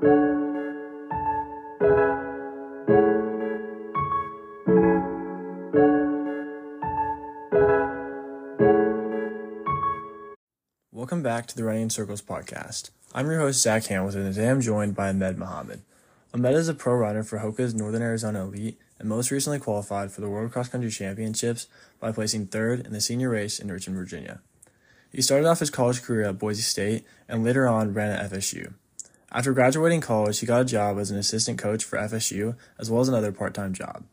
Welcome back to the Running in Circles podcast. I'm your host, Zach Hamilton, and today I'm joined by Ahmed Muhumed. Ahmed is a pro runner for Hoka's Northern Arizona Elite and most recently qualified for the World Cross Country Championships by placing third in the senior race in Richmond, Virginia. He started off his college career at Boise State and later on ran at FSU. After graduating college, he got a job as an assistant coach for FSU as well as another part time job.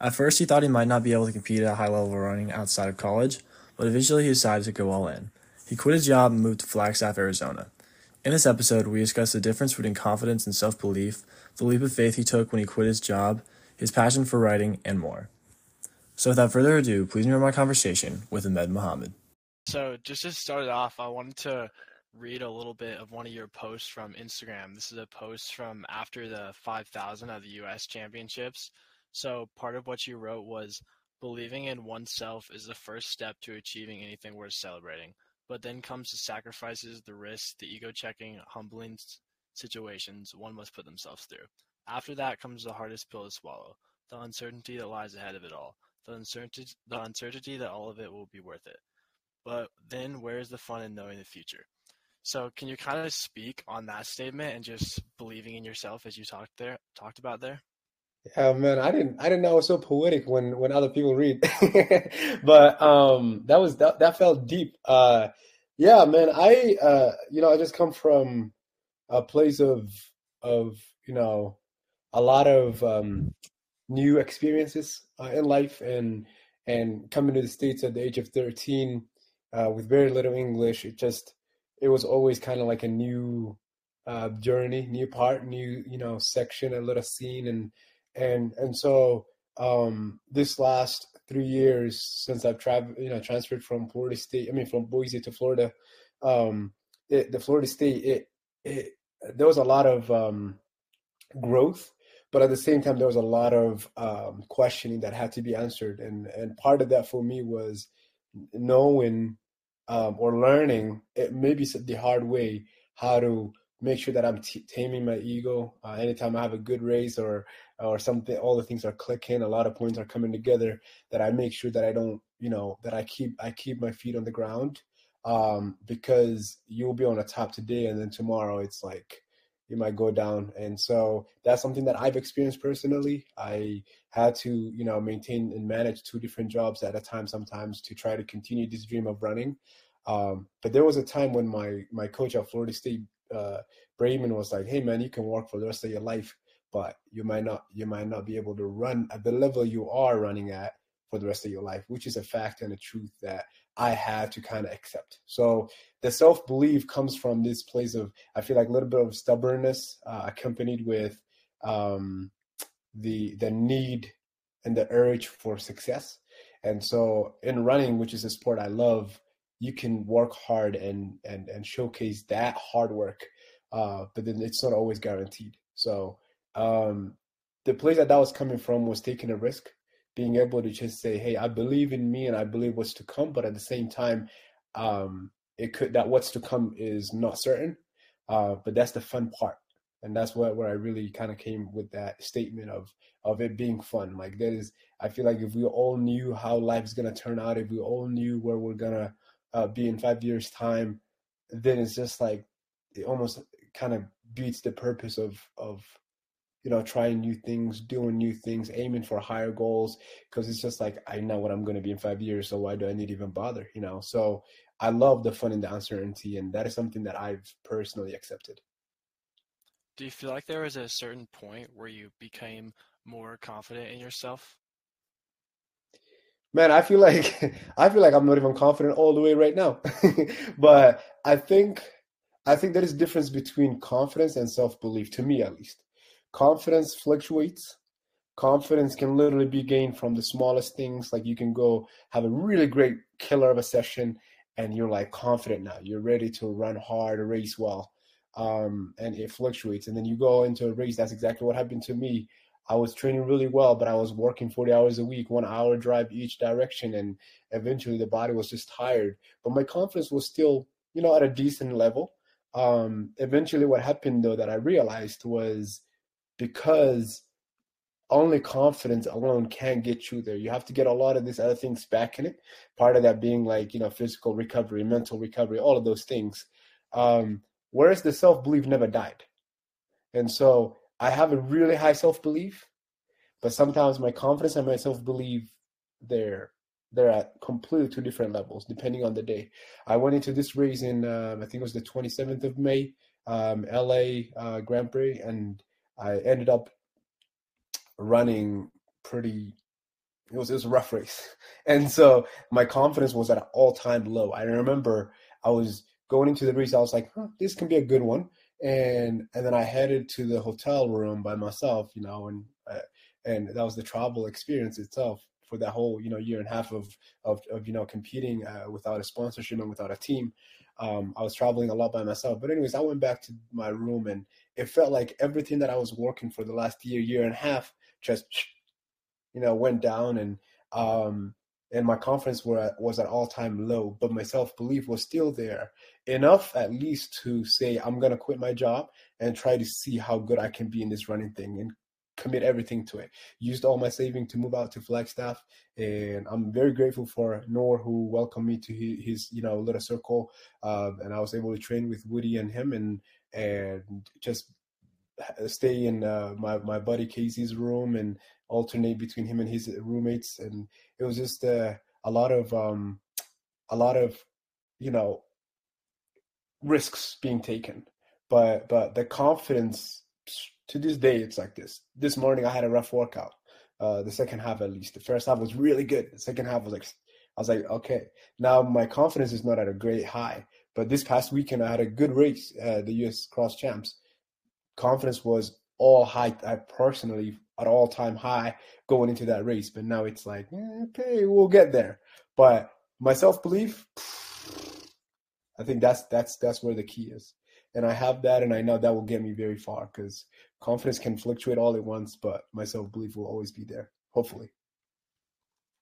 At first, he thought he might not be able to compete at a high level running outside of college, but eventually he decided to go all in. He quit his job and moved to Flagstaff, Arizona. In this episode, we discuss the difference between confidence and self belief, the leap of faith he took when he quit his job, his passion for writing, and more. So, without further ado, please enjoy my conversation with Ahmed Muhumed. So, just to start it off, I wanted to read a little bit of one of your posts from Instagram. This is a post from after the 5,000 of the U.S. Championships. So, part of what you wrote was believing in oneself is the first step to achieving anything worth celebrating. But then comes the sacrifices, the risks, the ego checking, humbling situations one must put themselves through. After that comes the hardest pill to swallow the uncertainty that lies ahead of it all, the uncertainty, the uncertainty that all of it will be worth it. But then where's the fun in knowing the future? So can you kind of speak on that statement and just believing in yourself as you talked there talked about there? Yeah, man, I didn't I didn't know it was so poetic when when other people read. but um that was that that felt deep. Uh yeah, man, I uh you know, I just come from a place of of, you know, a lot of um new experiences uh, in life and and coming to the states at the age of 13 uh, with very little english it just it was always kind of like a new uh, journey new part new you know section a little scene and and and so um this last three years since i've traveled you know transferred from florida state i mean from boise to florida um it, the florida state it it there was a lot of um growth but at the same time there was a lot of um, questioning that had to be answered and and part of that for me was knowing um, or learning it maybe the hard way how to make sure that i'm t- taming my ego uh, anytime i have a good race or or something all the things are clicking a lot of points are coming together that i make sure that i don't you know that i keep i keep my feet on the ground um, because you'll be on the top today and then tomorrow it's like you might go down. And so that's something that I've experienced personally. I had to, you know, maintain and manage two different jobs at a time sometimes to try to continue this dream of running. Um, but there was a time when my my coach at Florida State, uh, Braman, was like, "Hey, man, you can work for the rest of your life, but you might not you might not be able to run at the level you are running at for the rest of your life," which is a fact and a truth that I had to kind of accept. So the self belief comes from this place of I feel like a little bit of stubbornness uh, accompanied with um, the the need and the urge for success. And so in running, which is a sport I love, you can work hard and and and showcase that hard work, uh, but then it's not always guaranteed. So um, the place that that was coming from was taking a risk being able to just say, "Hey, I believe in me and I believe what's to come," but at the same time, um, it could that what's to come is not certain. Uh, but that's the fun part, and that's what where I really kind of came with that statement of of it being fun. Like there is, I feel like if we all knew how life's gonna turn out, if we all knew where we're gonna uh, be in five years' time, then it's just like it almost kind of beats the purpose of of you know, trying new things, doing new things, aiming for higher goals. Because it's just like I know what I'm going to be in five years, so why do I need to even bother? You know, so I love the fun and the uncertainty, and that is something that I've personally accepted. Do you feel like there was a certain point where you became more confident in yourself? Man, I feel like I feel like I'm not even confident all the way right now. but I think I think there is a difference between confidence and self-belief to me at least confidence fluctuates. Confidence can literally be gained from the smallest things. Like you can go have a really great killer of a session and you're like confident now. You're ready to run hard, race well. Um, and it fluctuates. And then you go into a race. That's exactly what happened to me. I was training really well, but I was working 40 hours a week, one hour drive each direction. And eventually the body was just tired. But my confidence was still, you know, at a decent level. um, eventually, what happened though that I realized was because only confidence alone can't get you there. You have to get a lot of these other things back in it. Part of that being like, you know, physical recovery, mental recovery, all of those things. Um, whereas the self belief never died. And so I have a really high self belief, but sometimes my confidence and my self belief, they're they're at completely two different levels depending on the day. I went into this race in um, I think it was the 27th of May, um, LA uh, Grand Prix, and I ended up running pretty. It was it was a rough race, and so my confidence was at an all time low. I remember I was going into the race. I was like, huh, "This can be a good one," and and then I headed to the hotel room by myself, you know, and uh, and that was the travel experience itself for that whole you know year and a half of of, of you know competing uh, without a sponsorship and without a team. Um, I was traveling a lot by myself. But anyways, I went back to my room and it felt like everything that I was working for the last year, year and a half, just you know went down and um and my confidence were was at all time low, but my self belief was still there enough at least to say I'm gonna quit my job and try to see how good I can be in this running thing and commit everything to it. Used all my saving to move out to Flagstaff, and I'm very grateful for Nor who welcomed me to his, his you know little circle, uh, and I was able to train with Woody and him and and just stay in uh, my my buddy Casey's room and alternate between him and his roommates, and it was just uh, a lot of um, a lot of you know risks being taken, but but the confidence to this day it's like this. This morning I had a rough workout. Uh, the second half at least. The first half was really good. The second half was like I was like, okay, now my confidence is not at a great high. But this past weekend I had a good race, uh, the US Cross Champs, confidence was all high. I personally at all time high going into that race, but now it's like, eh, okay, we'll get there. But my self belief, I think that's that's that's where the key is, and I have that, and I know that will get me very far because confidence can fluctuate all at once, but my self belief will always be there. Hopefully.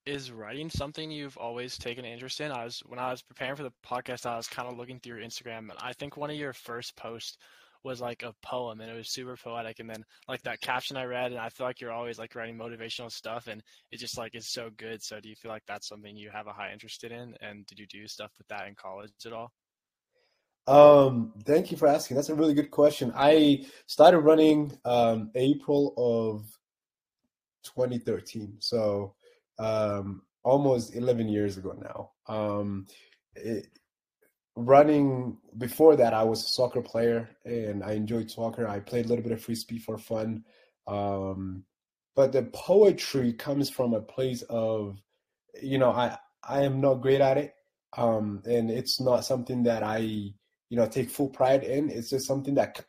Is writing something you've always taken interest in? I was when I was preparing for the podcast, I was kind of looking through your Instagram, and I think one of your first posts was like a poem and it was super poetic and then like that caption I read and I feel like you're always like writing motivational stuff and it just like is so good. So do you feel like that's something you have a high interest in and did you do stuff with that in college at all? Um, thank you for asking. That's a really good question. I started running um April of 2013. So um almost 11 years ago now. Um it, running before that i was a soccer player and i enjoyed soccer. I played a little bit of frisbee for fun. Um, but the poetry comes from a place of you know i i am not great at it um, and it's not something that i you know take full pride in. It's just something that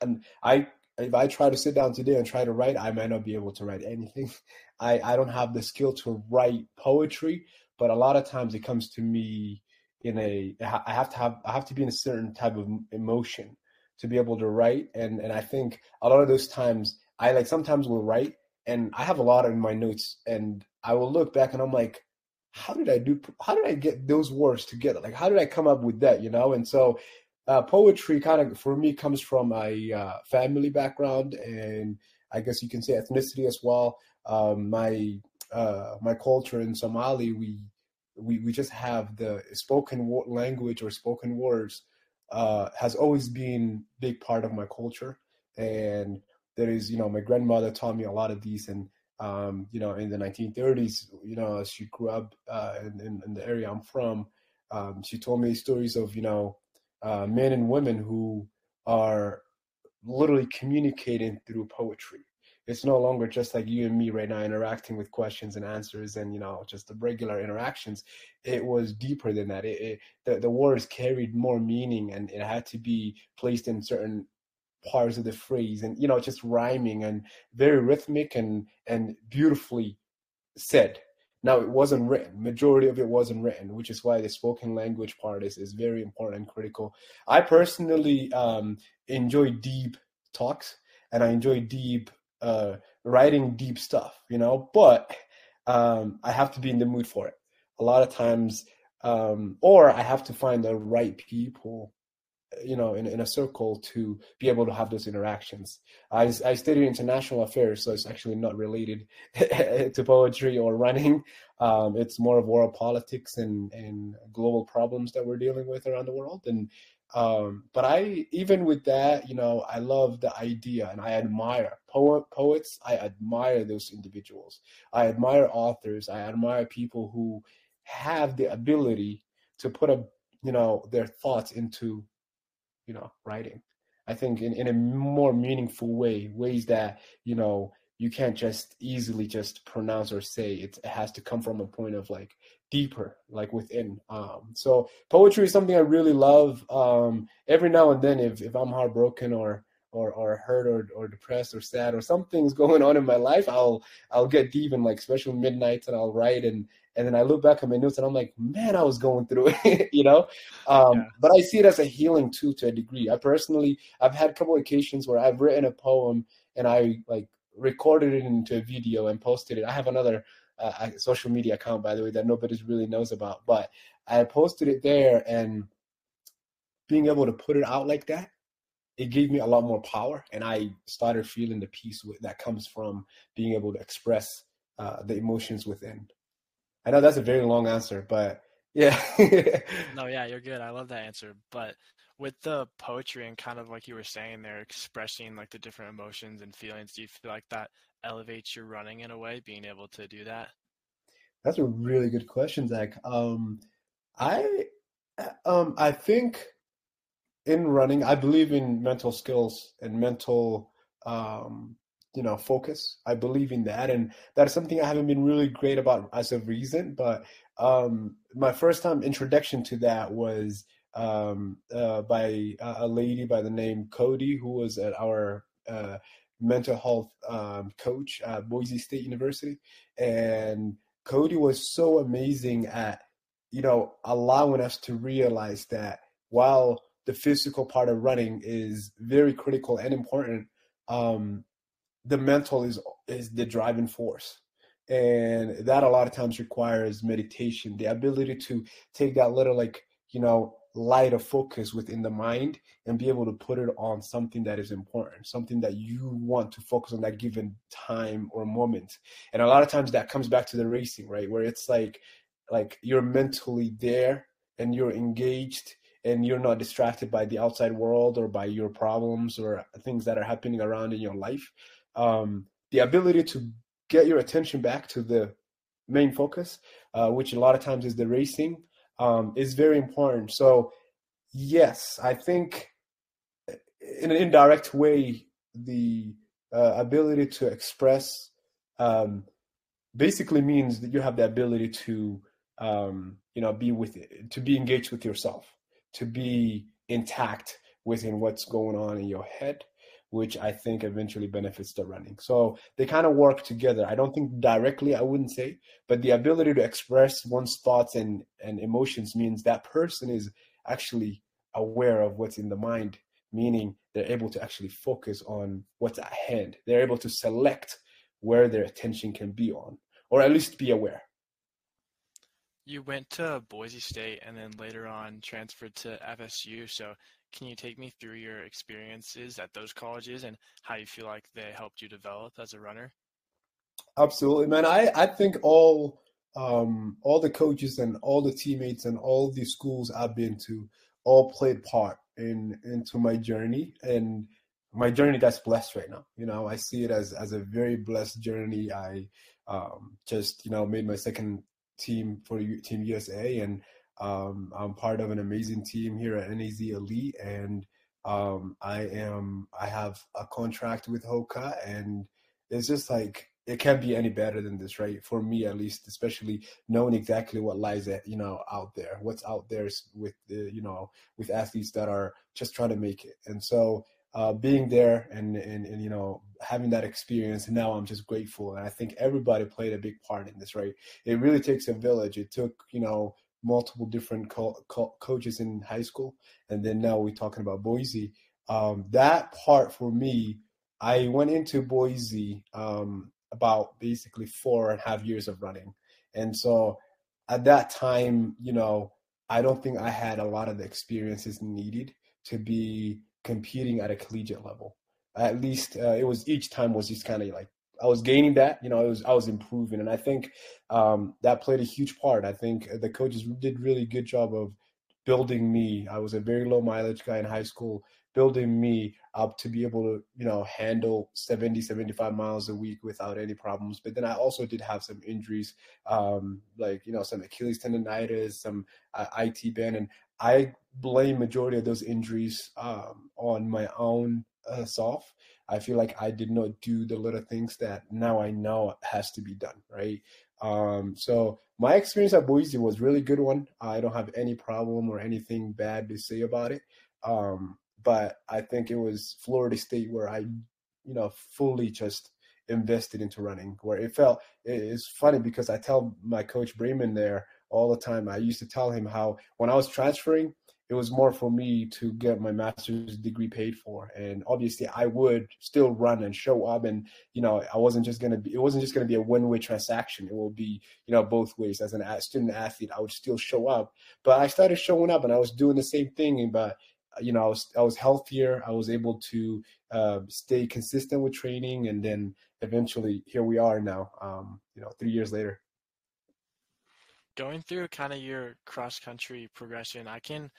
i if i try to sit down today and try to write i might not be able to write anything. I i don't have the skill to write poetry but a lot of times it comes to me in a I have to have I have to be in a certain type of emotion to be able to write. And and I think a lot of those times I like sometimes will write and I have a lot in my notes and I will look back and I'm like how did I do how did I get those words together? Like how did I come up with that? You know? And so uh, poetry kind of for me comes from a uh, family background and I guess you can say ethnicity as well. Um, my uh, my culture in Somali we we, we just have the spoken language or spoken words uh, has always been big part of my culture. And there is you know my grandmother taught me a lot of these and um, you know in the 1930s you know as she grew up uh, in, in, in, the area i'm from um, she told me stories of you know uh, men and women who are literally communicating through poetry. It's no longer just like you and me right now interacting with questions and answers and you know just the regular interactions. It was deeper than that. It, it the, the words carried more meaning and it had to be placed in certain parts of the phrase and you know just rhyming and very rhythmic and and beautifully said now it wasn't written. Majority of it wasn't written which is why the spoken language part is, is very important and critical. I personally um, enjoy deep talks and i enjoy deep uh, writing deep stuff, you know, but um, I have to be in the mood for it. A lot of times, um, or I have to find the right people you know in, in a circle to be able to have those interactions. I, I studied international affairs so it's actually not related to poetry or running. Um, it's more of world politics and and global problems that we're dealing with around the world. And um, but i even with that you know i love the idea and i admire poet poets. I admire those individuals. I admire authors. I admire people who have the ability to put a you know their thoughts into you know writing. I think in, in a more meaningful way ways that you know you can't just easily just pronounce or say it, it has to come from a point of like deeper like within. Um so poetry is something i really love. Um every now and then if, if i'm heartbroken or or or hurt or, or depressed or sad or something's going on in my life i'll i'll get deep in like special midnights and i'll write and and then I look back at my notes and I'm like, man, I was going through it, you know. Um, yeah. But I see it as a healing too, to a degree. I personally, I've had a couple occasions where I've written a poem and I like recorded it into a video and posted it. I have another uh, social media account, by the way, that nobody really knows about, but I posted it there and being able to put it out like that it gave me a lot more power and i started feeling the peace that comes from being able to express uh, the emotions within I know that's a very long answer, but yeah. no, yeah, you're good. I love that answer. But with the poetry and kind of like you were saying there, expressing like the different emotions and feelings, do you feel like that elevates your running in a way, being able to do that? That's a really good question, Zach. Um, I, um, I think in running, I believe in mental skills and mental um, you know focus. I believe in that and that's something i haven't been really great about as of recent but um my first time introduction to that was um uh by a lady by the name cody who was at our uh mental health um coach at boise state university and cody was so amazing at you know allowing us to realize that while the physical part of running is very critical and important um the mental is is the driving force. And that a lot of times requires meditation the ability to take that little like you know light of focus within the mind and be able to put it on something that is important something that you want to focus on that given time or moment. And a lot of times that comes back to the racing right? Where it's like like you're mentally there and you're engaged and you're not distracted by the outside world or by your problems or things that are happening around in your life um, the ability to get your attention back to the main focus, uh, which a lot of times is the racing, um, is very important. So, yes, I think in an indirect way, the uh, ability to express um, basically means that you have the ability to, um, you know, be with it, to be engaged with yourself, to be intact within what's going on in your head, which I think eventually benefits the running. So they kind of work together. I don't think directly, I wouldn't say, but the ability to express one's thoughts and, and emotions means that person is actually aware of what's in the mind, meaning they're able to actually focus on what's at hand. They're able to select where their attention can be on, or at least be aware. You went to Boise State and then later on transferred to FSU. So can you take me through your experiences at those colleges and how you feel like they helped you develop as a runner? Absolutely, man. I, I think all um, all the coaches and all the teammates and all the schools I've been to all played part in into my journey and my journey that's blessed right now. You know, I see it as as a very blessed journey. I um, just you know made my second team for Team USA and um, I'm part of an amazing team here at NAZ Elite, and um, I am I have a contract with Hoka, and it's just like it can't be any better than this, right? For me, at least, especially knowing exactly what lies at you know out there, what's out there with the you know with athletes that are just trying to make it, and so uh, being there and, and and you know having that experience now i'm just grateful and i think everybody played a big part in this right? It really takes a village. It took you know multiple different co- co- coaches in high school, and then now we're talking about Boise. Um, that part for me, I went into Boise um, about basically four and a half years of running, and so at that time, you know, I don't think I had a lot of the experiences needed to be competing at a collegiate level. At least uh, it was each time was just kind of like I was gaining that, you know, I was I was improving, and I think um, that played a huge part. I think the coaches did really good job of building me. I was a very low mileage guy in high school, building me up to be able to, you know, handle 70, 75 miles a week without any problems. But then I also did have some injuries, um, like, you know, some Achilles tendonitis, some uh, IT band. And I blame majority of those injuries um, on my own uh, self. I feel like I did not do the little things that now I know has to be done, right? Um, so my experience at Boise was really good one. I don't have any problem or anything bad to say about it. Um, but I think it was Florida State where I, you know, fully just invested into running. Where it felt it's funny because I tell my coach Braman there all the time. I used to tell him how when I was transferring, it was more for me to get my master's degree paid for. And obviously i would still run and show up. And you know i wasn't just to be it wasn't just to be a one-way transaction. It will be you know both ways. As an student athlete i would still show up. But i started showing up and i was doing the same thing. But you know i was i was healthier. I was able to uh, stay consistent with training. And then eventually here we are now um, you know three years later. Going through kind of your cross country progression i can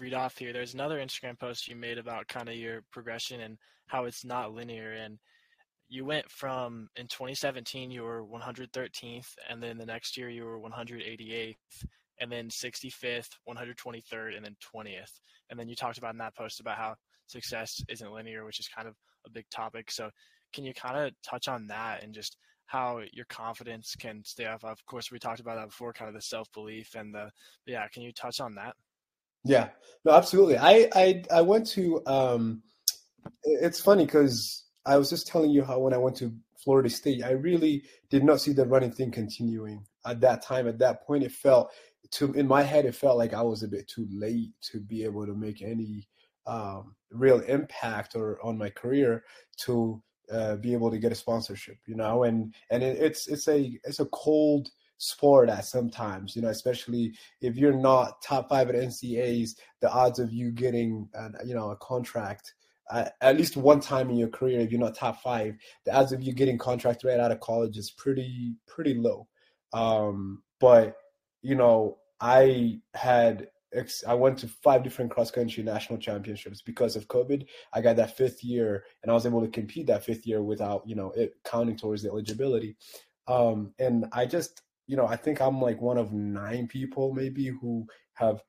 read off here. There's another Instagram post you made about kind of your progression and how it's not linear. And you went from in 2017 you were 113th, and then the next year you were 188th, and then 65th, 123rd, and then 20th. And then you talked about in that post about how success isn't linear, which is kind of a big topic. So can you kind of touch on that and just how your confidence can stay up? Of course, we talked about that before, kind of the self belief and the yeah. Can you touch on that? Yeah, no, absolutely. I I I went to. Um, it's funny because I was just telling you how when I went to Florida State, I really did not see the running thing continuing at that time. At that point, it felt to in my head, it felt like I was a bit too late to be able to make any um, real impact or on my career to uh, be able to get a sponsorship. You know, and and it, it's it's a it's a cold sport at sometimes, you know, especially if you're not top five at NCAAs, the odds of you getting, you know, a contract uh, at least one time in your career, if you're not top five, the odds of you getting contract right out of college is pretty, pretty low. Um, but, you know, I had I went to five different cross country national championships because of COVID. I got that fifth year, and I was able to compete that fifth year without you know it counting towards the eligibility. Um, and I just you know, I think I'm like one of nine people maybe who have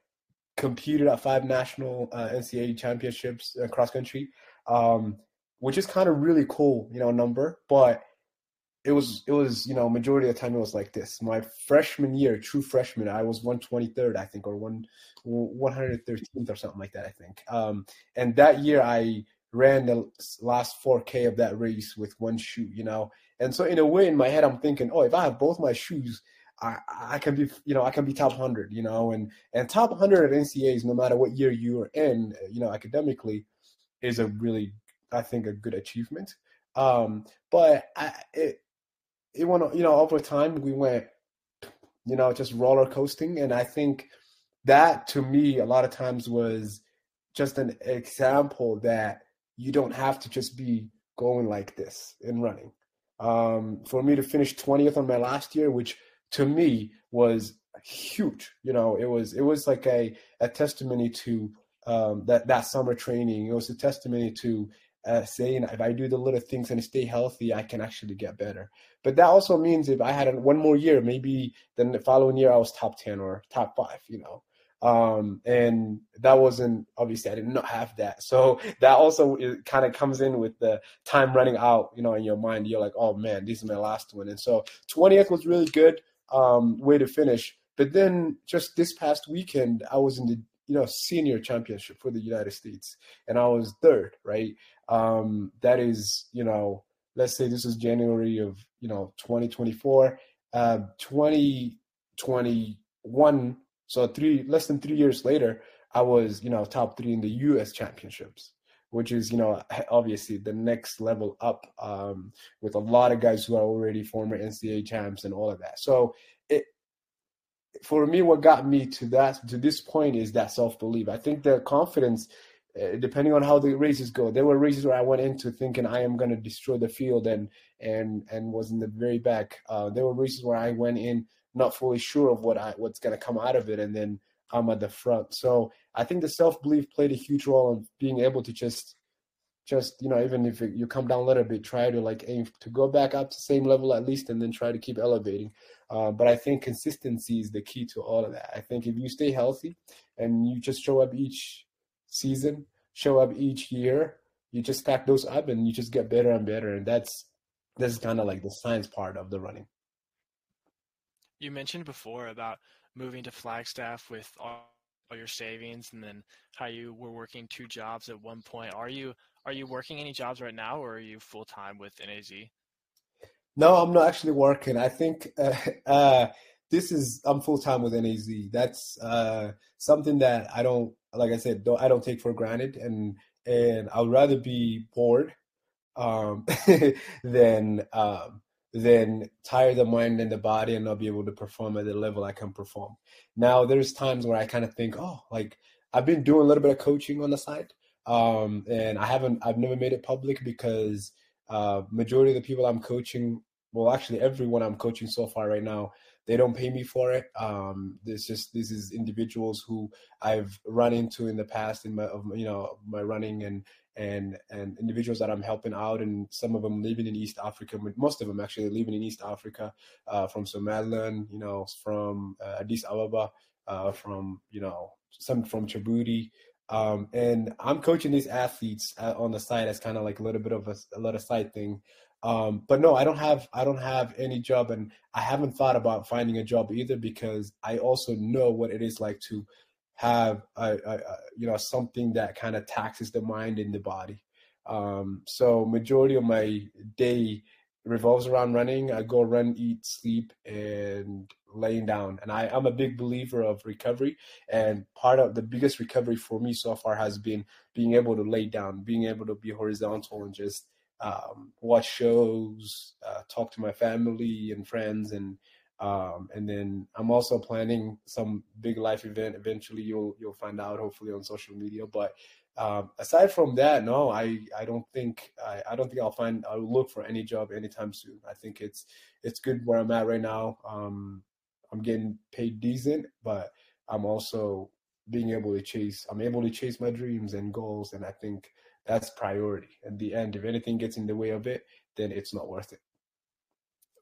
competed at five national uh, NCAA championships uh, cross country, um, which is kind of really cool, you know, number. But it was it was you know majority of the time it was like this. My freshman year, true freshman, I was 123rd, I think, or one 113th or something like that, I think. Um, and that year I ran the last 4K of that race with one shoe, you know. And so in a way, in my head, I'm thinking, oh, if I have both my shoes, I, I can be, you know, I can be top 100, you know, and and top 100 at NCAAs, no matter what year you are in, you know, academically, is a really, I think, a good achievement. Um, but I, it, it went, you know, over time we went, you know, just roller coasting, and I think that to me a lot of times was just an example that you don't have to just be going like this in running. Um, for me to finish 20th on my last year, which to me was huge. You know, it was it was like a a testimony to um, that that summer training. It was a testimony to uh, saying if I do the little things and stay healthy, I can actually get better. But that also means if I had one more year, maybe then the following year I was top ten or top five. You know, um, and that wasn't obviously I did not have that. So that also kind of comes in with the time running out, you know, in your mind. You're like, oh man, this is my last one. And so 20th was really good um, way to finish. But then just this past weekend, I was in the you know senior championship for the United States, and I was third. Right, um, that is you know let's say this is January of you know 2024, uh, 2021 so three less than three years later, I was you know top three in the U.S. championships, which is you know obviously the next level up um, with a lot of guys who are already former NCAA champs and all of that. So it for me, what got me to that to this point is that self belief. I think the confidence uh, depending on how the races go. There were races where I went into thinking I am going to destroy the field and and and was in the very back. Uh, there were races where I went in not fully sure of what I what's going to come out of it, and then I'm at the front. So I think the self belief played a huge role in being able to just just you know even if you come down a little bit, try to like aim to go back up to same level at least, and then try to keep elevating. Uh, but I think consistency is the key to all of that. I think if you stay healthy and you just show up each season, show up each year, you just stack those up and you just get better and better. And that's this is kind of like the science part of the running. You mentioned before about moving to Flagstaff with all, all your savings and then how you were working two jobs at one point. Are you are you working any jobs right now or are you full time with NAZ? No, I'm not actually working. I think uh, uh, this is I'm full time with NAZ. That's uh, something that I don't like. I said don't, I don't take for granted, and and I'd rather be bored um, than um, than tire the mind and the body and not be able to perform at the level I can perform. Now, there's times where I kind of think, oh, like I've been doing a little bit of coaching on the side, um, and I haven't. I've never made it public because uh, majority of the people I'm coaching, well, actually everyone I'm coaching so far right now, they don't pay me for it. Um, this just this is individuals who I've run into in the past in my you know my running and and and individuals that I'm helping out, and some of them living in East Africa. Most of them actually living in East Africa, uh, from Somaliland, you know, from uh, Addis Ababa, uh, from you know some from Djibouti. Um, and I'm coaching these athletes uh, on the side as kind of like a little bit of a, a little side thing. Um, but no, I don't have I don't have any job, and I haven't thought about finding a job either because I also know what it is like to have a, a, a you know something that kind of taxes the mind and the body. Um, so majority of my day revolves around running. I go run, eat, sleep, and laying down. And I, I'm a big believer of recovery. And part of the biggest recovery for me so far has been being able to lay down, being able to be horizontal and just um, watch shows, uh, talk to my family and friends, and um, and then I'm also planning some big life event. Eventually, you'll you'll find out hopefully on social media. But um, aside from that, no, I I don't think I, I don't think I'll find I'll look for any job anytime soon. I think it's it's good where I'm at right now. Um, I'm getting paid decent, but I'm also being able to chase. I'm able to chase my dreams and goals, and I think that's priority. At the end, if anything gets in the way of it, then it's not worth it.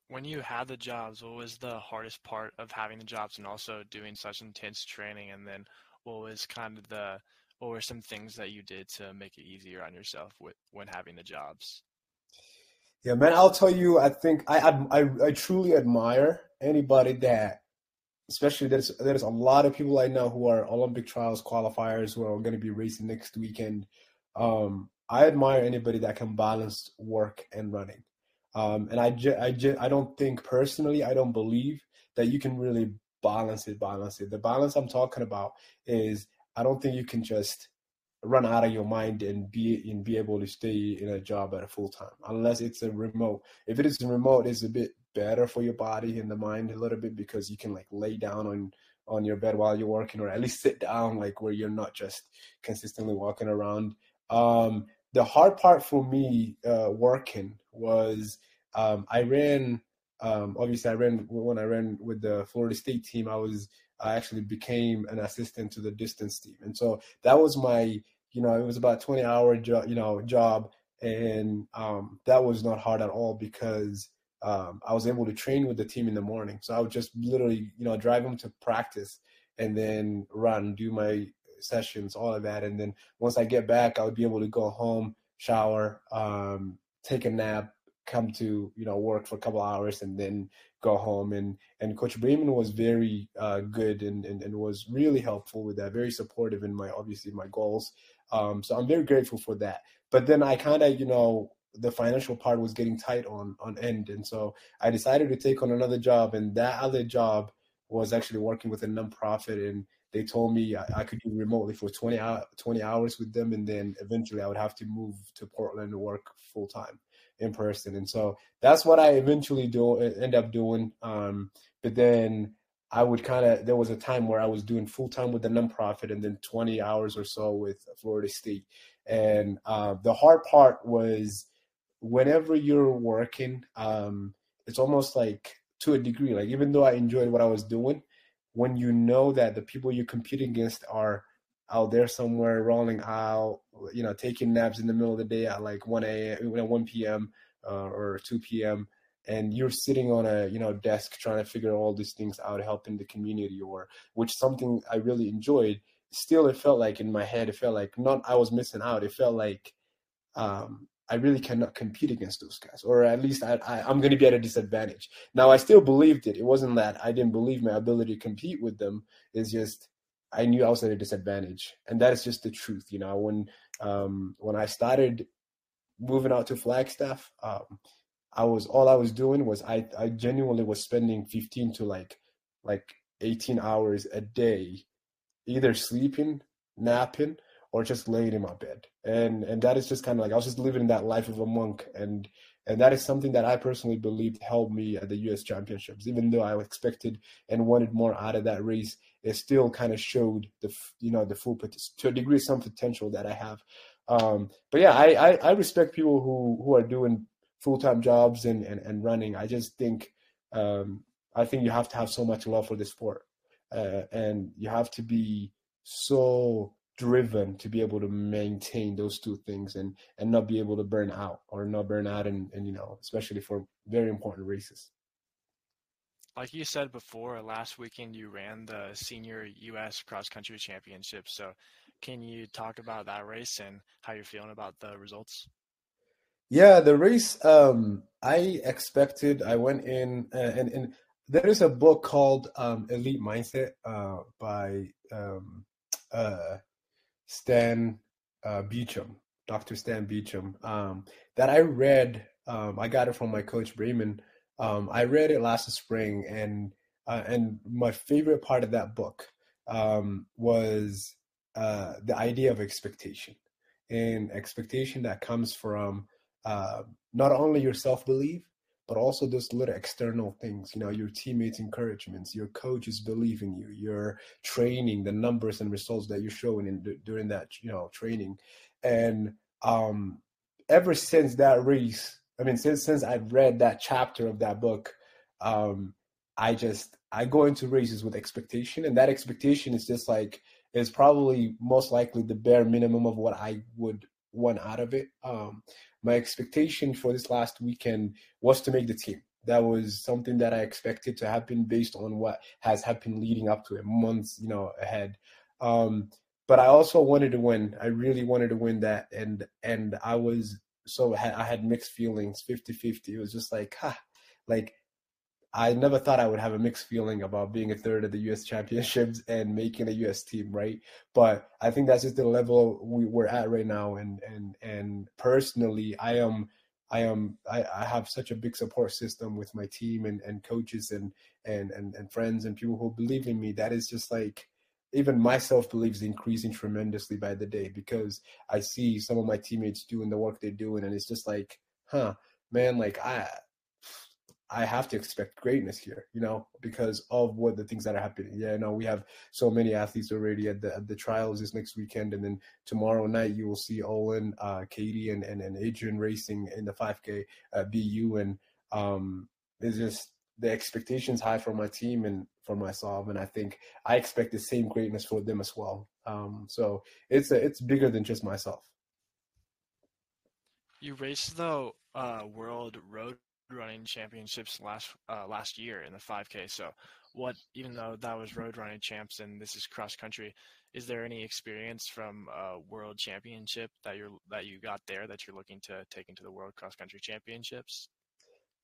When you had the jobs, what was the hardest part of having the jobs and also doing such intense training? And then what was kind of the what were some things that you did to make it easier on yourself with when having the jobs? Yeah, man, I'll tell you, I think I I, I truly admire anybody that especially there's there's a lot of people I know who are Olympic trials qualifiers who are going to be racing next weekend um, I admire anybody that can balance work and running. Um, and I, ju- I, ju- I don't think personally, I don't believe that you can really balance it, balance it. The balance I'm talking about is I don't think you can just run out of your mind and be and be able to stay in a job at a full time unless it's a remote. If it is remote, it's a bit better for your body and the mind a little bit because you can like lay down on on your bed while you're working or at least sit down like where you're not just consistently walking around um, the hard part for me uh, working was um, I ran. Um, obviously, I ran when I ran with the Florida State team. I was I actually became an assistant to the distance team, and so that was my you know it was about twenty hour job you know job, and um, that was not hard at all because um, I was able to train with the team in the morning. So I would just literally you know drive them to practice and then run, do my sessions, all of that. And then once I get back, I would be able to go home, shower, um, take a nap, come to you know work for a couple hours, and then go home. And and Coach Braman was very uh, good and, and and was really helpful with that, very supportive in my obviously my goals. Um, so I'm very grateful for that. But then I kind of you know the financial part was getting tight on on end, and so I decided to take on another job, and that other job was actually working with a nonprofit and they told me I, I could do remotely for 20, 20 hours with them, and then eventually I would have to move to Portland to work full time in person. And so that's what I eventually do end up doing. Um, but then I would kind of there was a time where I was doing full time with the nonprofit and then 20 hours or so with Florida State. And uh, the hard part was whenever you're working, um, it's almost like to a degree, like even though I enjoyed what I was doing, when you know that the people you're competing against are out there somewhere rolling out, you know, taking naps in the middle of the day at like 1 a.m., 1 p.m. Uh, or 2 p.m and you're sitting on a you know desk trying to figure all these things out helping the community or which something i really enjoyed still it felt like in my head it felt like not i was missing out it felt like um, i really cannot compete against those guys or at least I, I, i'm going to be at a disadvantage. Now i still believed it. It wasn't that i didn't believe my ability to compete with them. It's just i knew i was at a disadvantage. And that is just the truth you know? When um, when i started moving out to flagstaff um, I was all I was doing was I I genuinely was spending 15 to like like 18 hours a day either sleeping, napping or just laying in my bed. And and that is just kind of like I was just living that life of a monk and and that is something that I personally believed helped me at the US championships even though I expected and wanted more out of that race it still kind of showed the you know the full to a degree some potential that I have um, but yeah I, I I respect people who who are doing full time jobs and, and and running. I just think um, I think you have to have so much love for the sport, uh, and you have to be so driven to be able to maintain those two things and and not be able to burn out or not burn out and and you know especially for very important races like you said before last weekend you ran the senior us cross country championship so can you talk about that race and how you're feeling about the results yeah, the race. Um, I expected. I went in, uh, and and there is a book called um, Elite Mindset uh, by um, uh, Stan uh, Beecham, Dr. Stan Beecham, um, that I read. Um, I got it from my coach Braman. Um, I read it last spring, and uh, and my favorite part of that book um, was uh, the idea of expectation, and expectation that comes from uh, not only your self belief, but also those little external things. You know, your teammates' encouragements, your coaches believe in you, your training, the numbers and results that you're showing in during that you know training, and um, ever since that race, I mean, since since I've read that chapter of that book, um, I just I go into races with expectation, and that expectation is just like is probably most likely the bare minimum of what I would want out of it. Um, my expectation for this last weekend was to make the team. That was something that I expected to happen based on what has happened leading up to it, months, you know, ahead. Um, but I also wanted to win. I really wanted to win that, and and I was so I had mixed feelings, 50-50. It was just like, ha, like I never thought I would have a mixed feeling about being a third of the U.S. championships and making a U.S. team, right? But I think that's just the level we, we're at right now. And and and personally, I am I am I, I have such a big support system with my team and, and coaches and, and and and friends and people who believe in me. That is just like even my self belief is increasing tremendously by the day because I see some of my teammates doing the work they're doing, and it's just like, huh, man, like I I have to expect greatness here, you know, because of what the things that are happening. Yeah, no, we have so many athletes already at the at the trials this next weekend, and then tomorrow night you will see Olin, uh, Katie, and, and and Adrian racing in the 5K at BU, and um, it's just the expectations high for my team and for myself, and I think I expect the same greatness for them as well. Um, so it's a, it's bigger than just myself. You raced the uh, World Road running championships last uh, last year in the 5K. So, what even though that was road running champs and this is cross country, is there any experience from a world championship that you're that you got there that you're looking to take into the world cross country championships?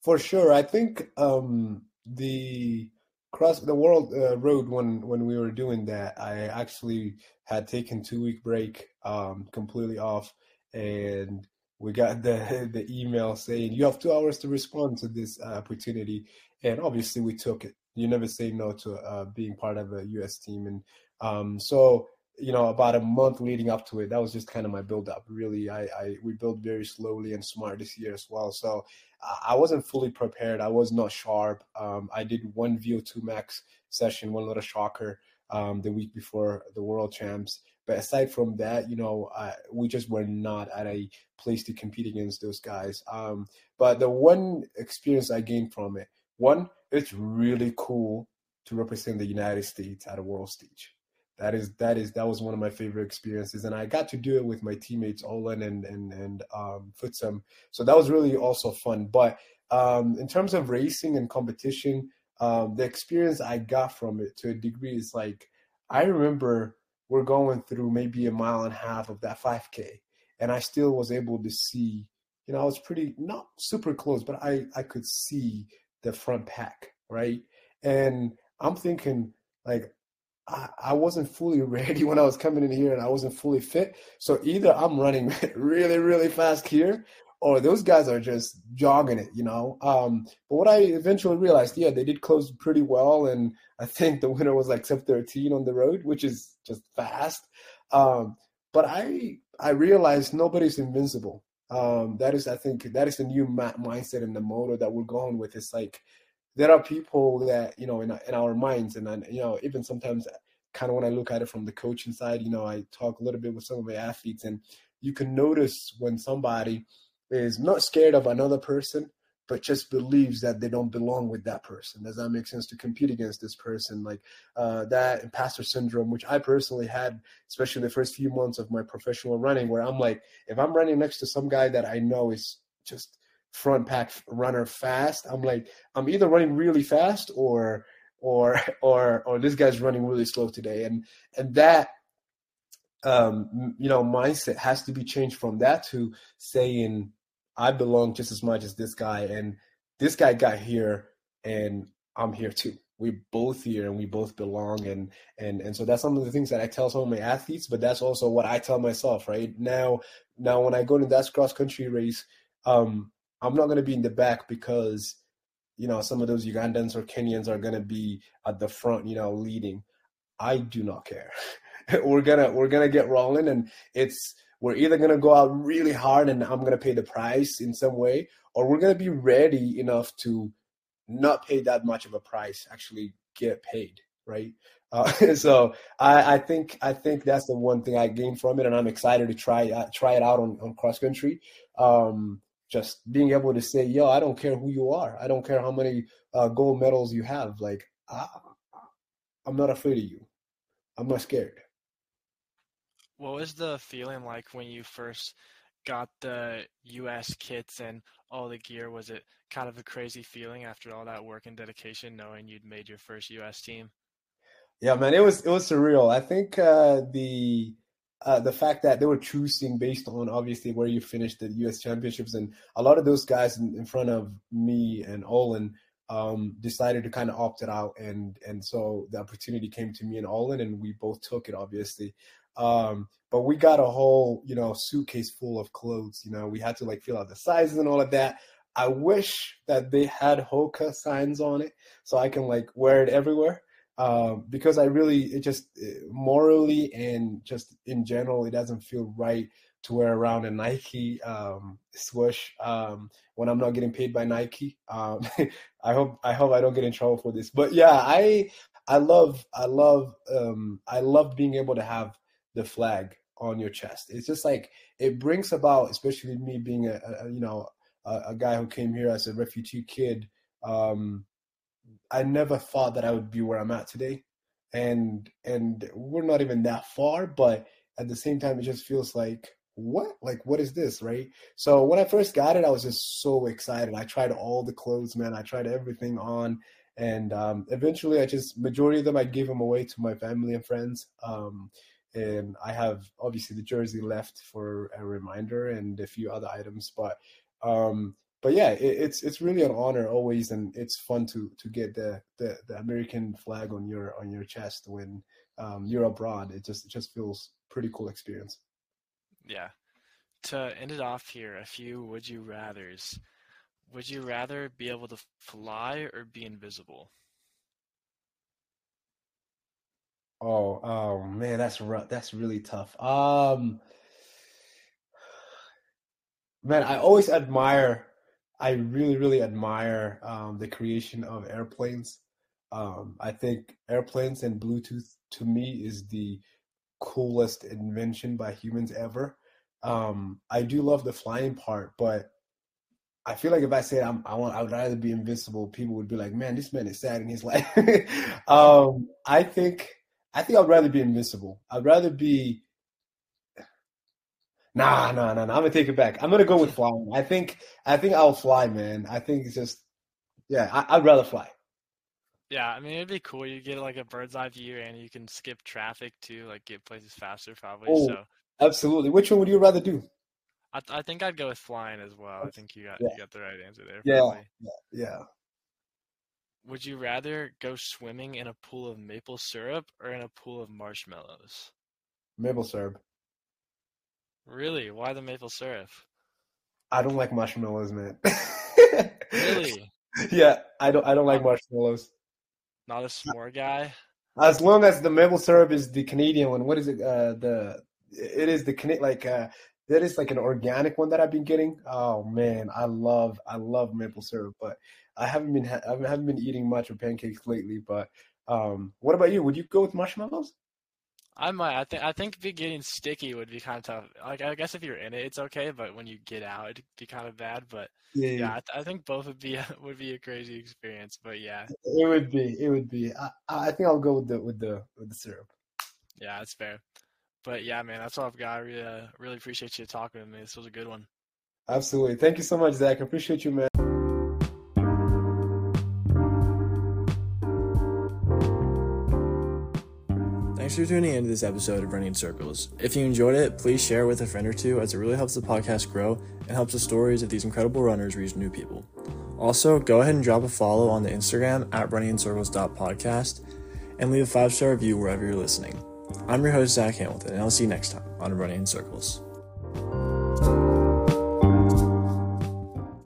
For sure, I think um, the cross the world uh, road when when we were doing that, I actually had taken two week break um, completely off and we got the the email saying you have two hours to respond to this uh, opportunity, and obviously we took it. You never say no to uh, being part of a U.S. team, and um, so you know, about a month leading up to it. That was just kind of my build up. Really, I, I we built very slowly and smart this year as well. So I wasn't fully prepared. I was not sharp. Um, I did one VO2 max session, one little shocker um, the week before the World Champs. But aside from that, you know, uh, we just were not at a place to compete against those guys. Um, but the one experience I gained from it, one, it's really cool to represent the United States at a world stage. That is that is that was one of my favorite experiences, and I got to do it with my teammates Olin and and and um. So that was really also fun. But um, in terms of racing and competition, um, the experience I got from it to a degree is like I remember we're going through maybe a mile and a half of that 5K, and I still was able to see. You know, I was pretty not super close, but I I could see the front pack, right? And I'm thinking like I, I wasn't fully ready when I was coming in here and I wasn't fully fit. So either I'm running really, really fast here or those guys are just jogging it, you know. Um, but what I eventually realized, yeah, they did close pretty well, and I think the winner was like sub 13 on the road, which is just fast. Um, but I I realized nobody's invincible. Um, that is, I think, that is the new ma- mindset and the motto that we're going with. It's like there are people that you know in in our minds, and then you know even sometimes kind of when I look at it from the coaching side, you know, I talk a little bit with some of my athletes, and you can notice when somebody is not scared of another person, but just believes that they don't belong with that person. Does that make sense to compete against this person? Like uh, that imposter syndrome, which I personally had, especially the first few months of my professional running, where I'm like, if I'm running next to some guy that I know is just front pack runner fast, I'm like, I'm either running really fast or or or or this guy's running really slow today, and and that um, you know mindset has to be changed from that to saying I belong just as much as this guy, and this guy got here, and I'm here too. We're both here, and we both belong, and and and so that's some of the things that I tell some of my athletes, but that's also what I tell myself. Right now, now when I go to that cross country race, um, I'm not going to be in the back because you know some of those Ugandans or Kenyans are going to be at the front, you know, leading. I do not care. we're gonna we're gonna get rolling, and it's we're either going to go out really hard and I'm going to pay the price in some way, or we're going to be ready enough to not pay that much of a price, actually get paid, right? Uh, so I, I, think I think that's the one thing I gained from it, and I'm excited to try uh, try it out on, on cross country. Um, just being able to say, "Yo, I don't care who you are. I don't care how many uh, gold medals you have. Like, I, I'm not afraid of you. I'm not scared." What was the feeling like when you first got the US kits and all the gear? Was it kind of a crazy feeling after all that work and dedication, knowing you'd made your first US team? Yeah, man, it was it was surreal. I think uh, the uh, the fact that they were choosing based on obviously where you finished the U.S. championships, and a lot of those guys in, in front of me and Olin um, decided to kind of opt it out, and and so the opportunity came to me and Olin, and we both took it, obviously. Um, but we got a whole, you know, suitcase full of clothes. You know, we had to like fill out the sizes and all of that. I wish that they had Hoka signs on it so I can like wear it everywhere. Um, because I really, it just morally and just in general, it doesn't feel right to wear around a Nike um, swoosh um, when I'm not getting paid by Nike. Um, I hope I hope I don't get in trouble for this. But yeah, I I love I love um, I love being able to have the flag on your chest. It's just like it brings about, especially me being a, a you know a, a, guy who came here as a refugee kid. Um, I never thought that I would be where I'm at today, and and we're not even that far, but at the same time, it just feels like what? Like what is this? Right? So when i first got it i was just so excited. I tried all the clothes man. I tried everything on. And um, eventually i just majority of them i gave them away to my family and friends. Um, and I have obviously the jersey left for a reminder and a few other items. But um, but yeah, it, it's it's really an honor always, and it's fun to to get the the, the American flag on your on your chest when um, you're abroad. It just it just feels pretty cool experience. Yeah. To end it off here, a few would you rather's. Would you rather be able to fly or be invisible? Oh, oh man, that's rough. That's really tough. Um, man, I always admire. I really, really admire um, the creation of airplanes. Um, I think airplanes and Bluetooth to me is the coolest invention by humans ever. Um, I do love the flying part, but I feel like if I said I'm, I want, I would rather be invisible, people would be like, "Man, this man is sad in his life." um, I think, I think I'd rather be invincible. I'd rather be. Nah, nah, nah, nah. I'm gonna take it back. I'm gonna go with flying. I think, I think I'll fly, man. I think it's just, yeah, I, I'd rather fly. Yeah, I mean it'd be cool. You get like a bird's eye view, and you can skip traffic too, like get places faster, probably. Oh, so absolutely. Which one would you rather do? I, I think I'd go with flying as well. I think you got Yeah. you got the right answer there. Yeah, yeah, yeah. Would you rather go swimming in a pool of maple syrup or in a pool of marshmallows? Maple syrup. Really? Why the maple syrup? I don't like marshmallows, man. Really? Yeah, I don't. I don't like marshmallows. Not a s'more guy? As long as the maple syrup is the Canadian one. What is it? Uh, the it is the like uh, that is like an organic one that I've been getting. Oh man, I love I love maple syrup, but I haven't been ha- I haven't been eating much of pancakes lately. But um, what about you? Would you go with marshmallows? I might. I think. I think be getting sticky would be kind of tough. Like, I guess if you're in it, it's okay, but when you get out, it'd be kind of bad. But yeah, I, th- I think both would be would be a crazy experience. But yeah, it would be. It would be. I, I think I'll go with the with the with the syrup. yeah, that's fair. But yeah, man, that's all I've got. I really, uh, really appreciate you talking to me. This was a good one. Absolutely. Thank you so much, Zach. I appreciate you, man. Thanks for tuning into this episode of Running Circles. If you enjoyed it, please share it with a friend or two as it really helps the podcast grow and helps the stories of these incredible runners reach new people. Also, go ahead and drop a follow on the Instagram at runningincircles.podcast and leave a five star review wherever you're listening. I'm your host, Zach Hamilton, and I'll see you next time on Running in Circles.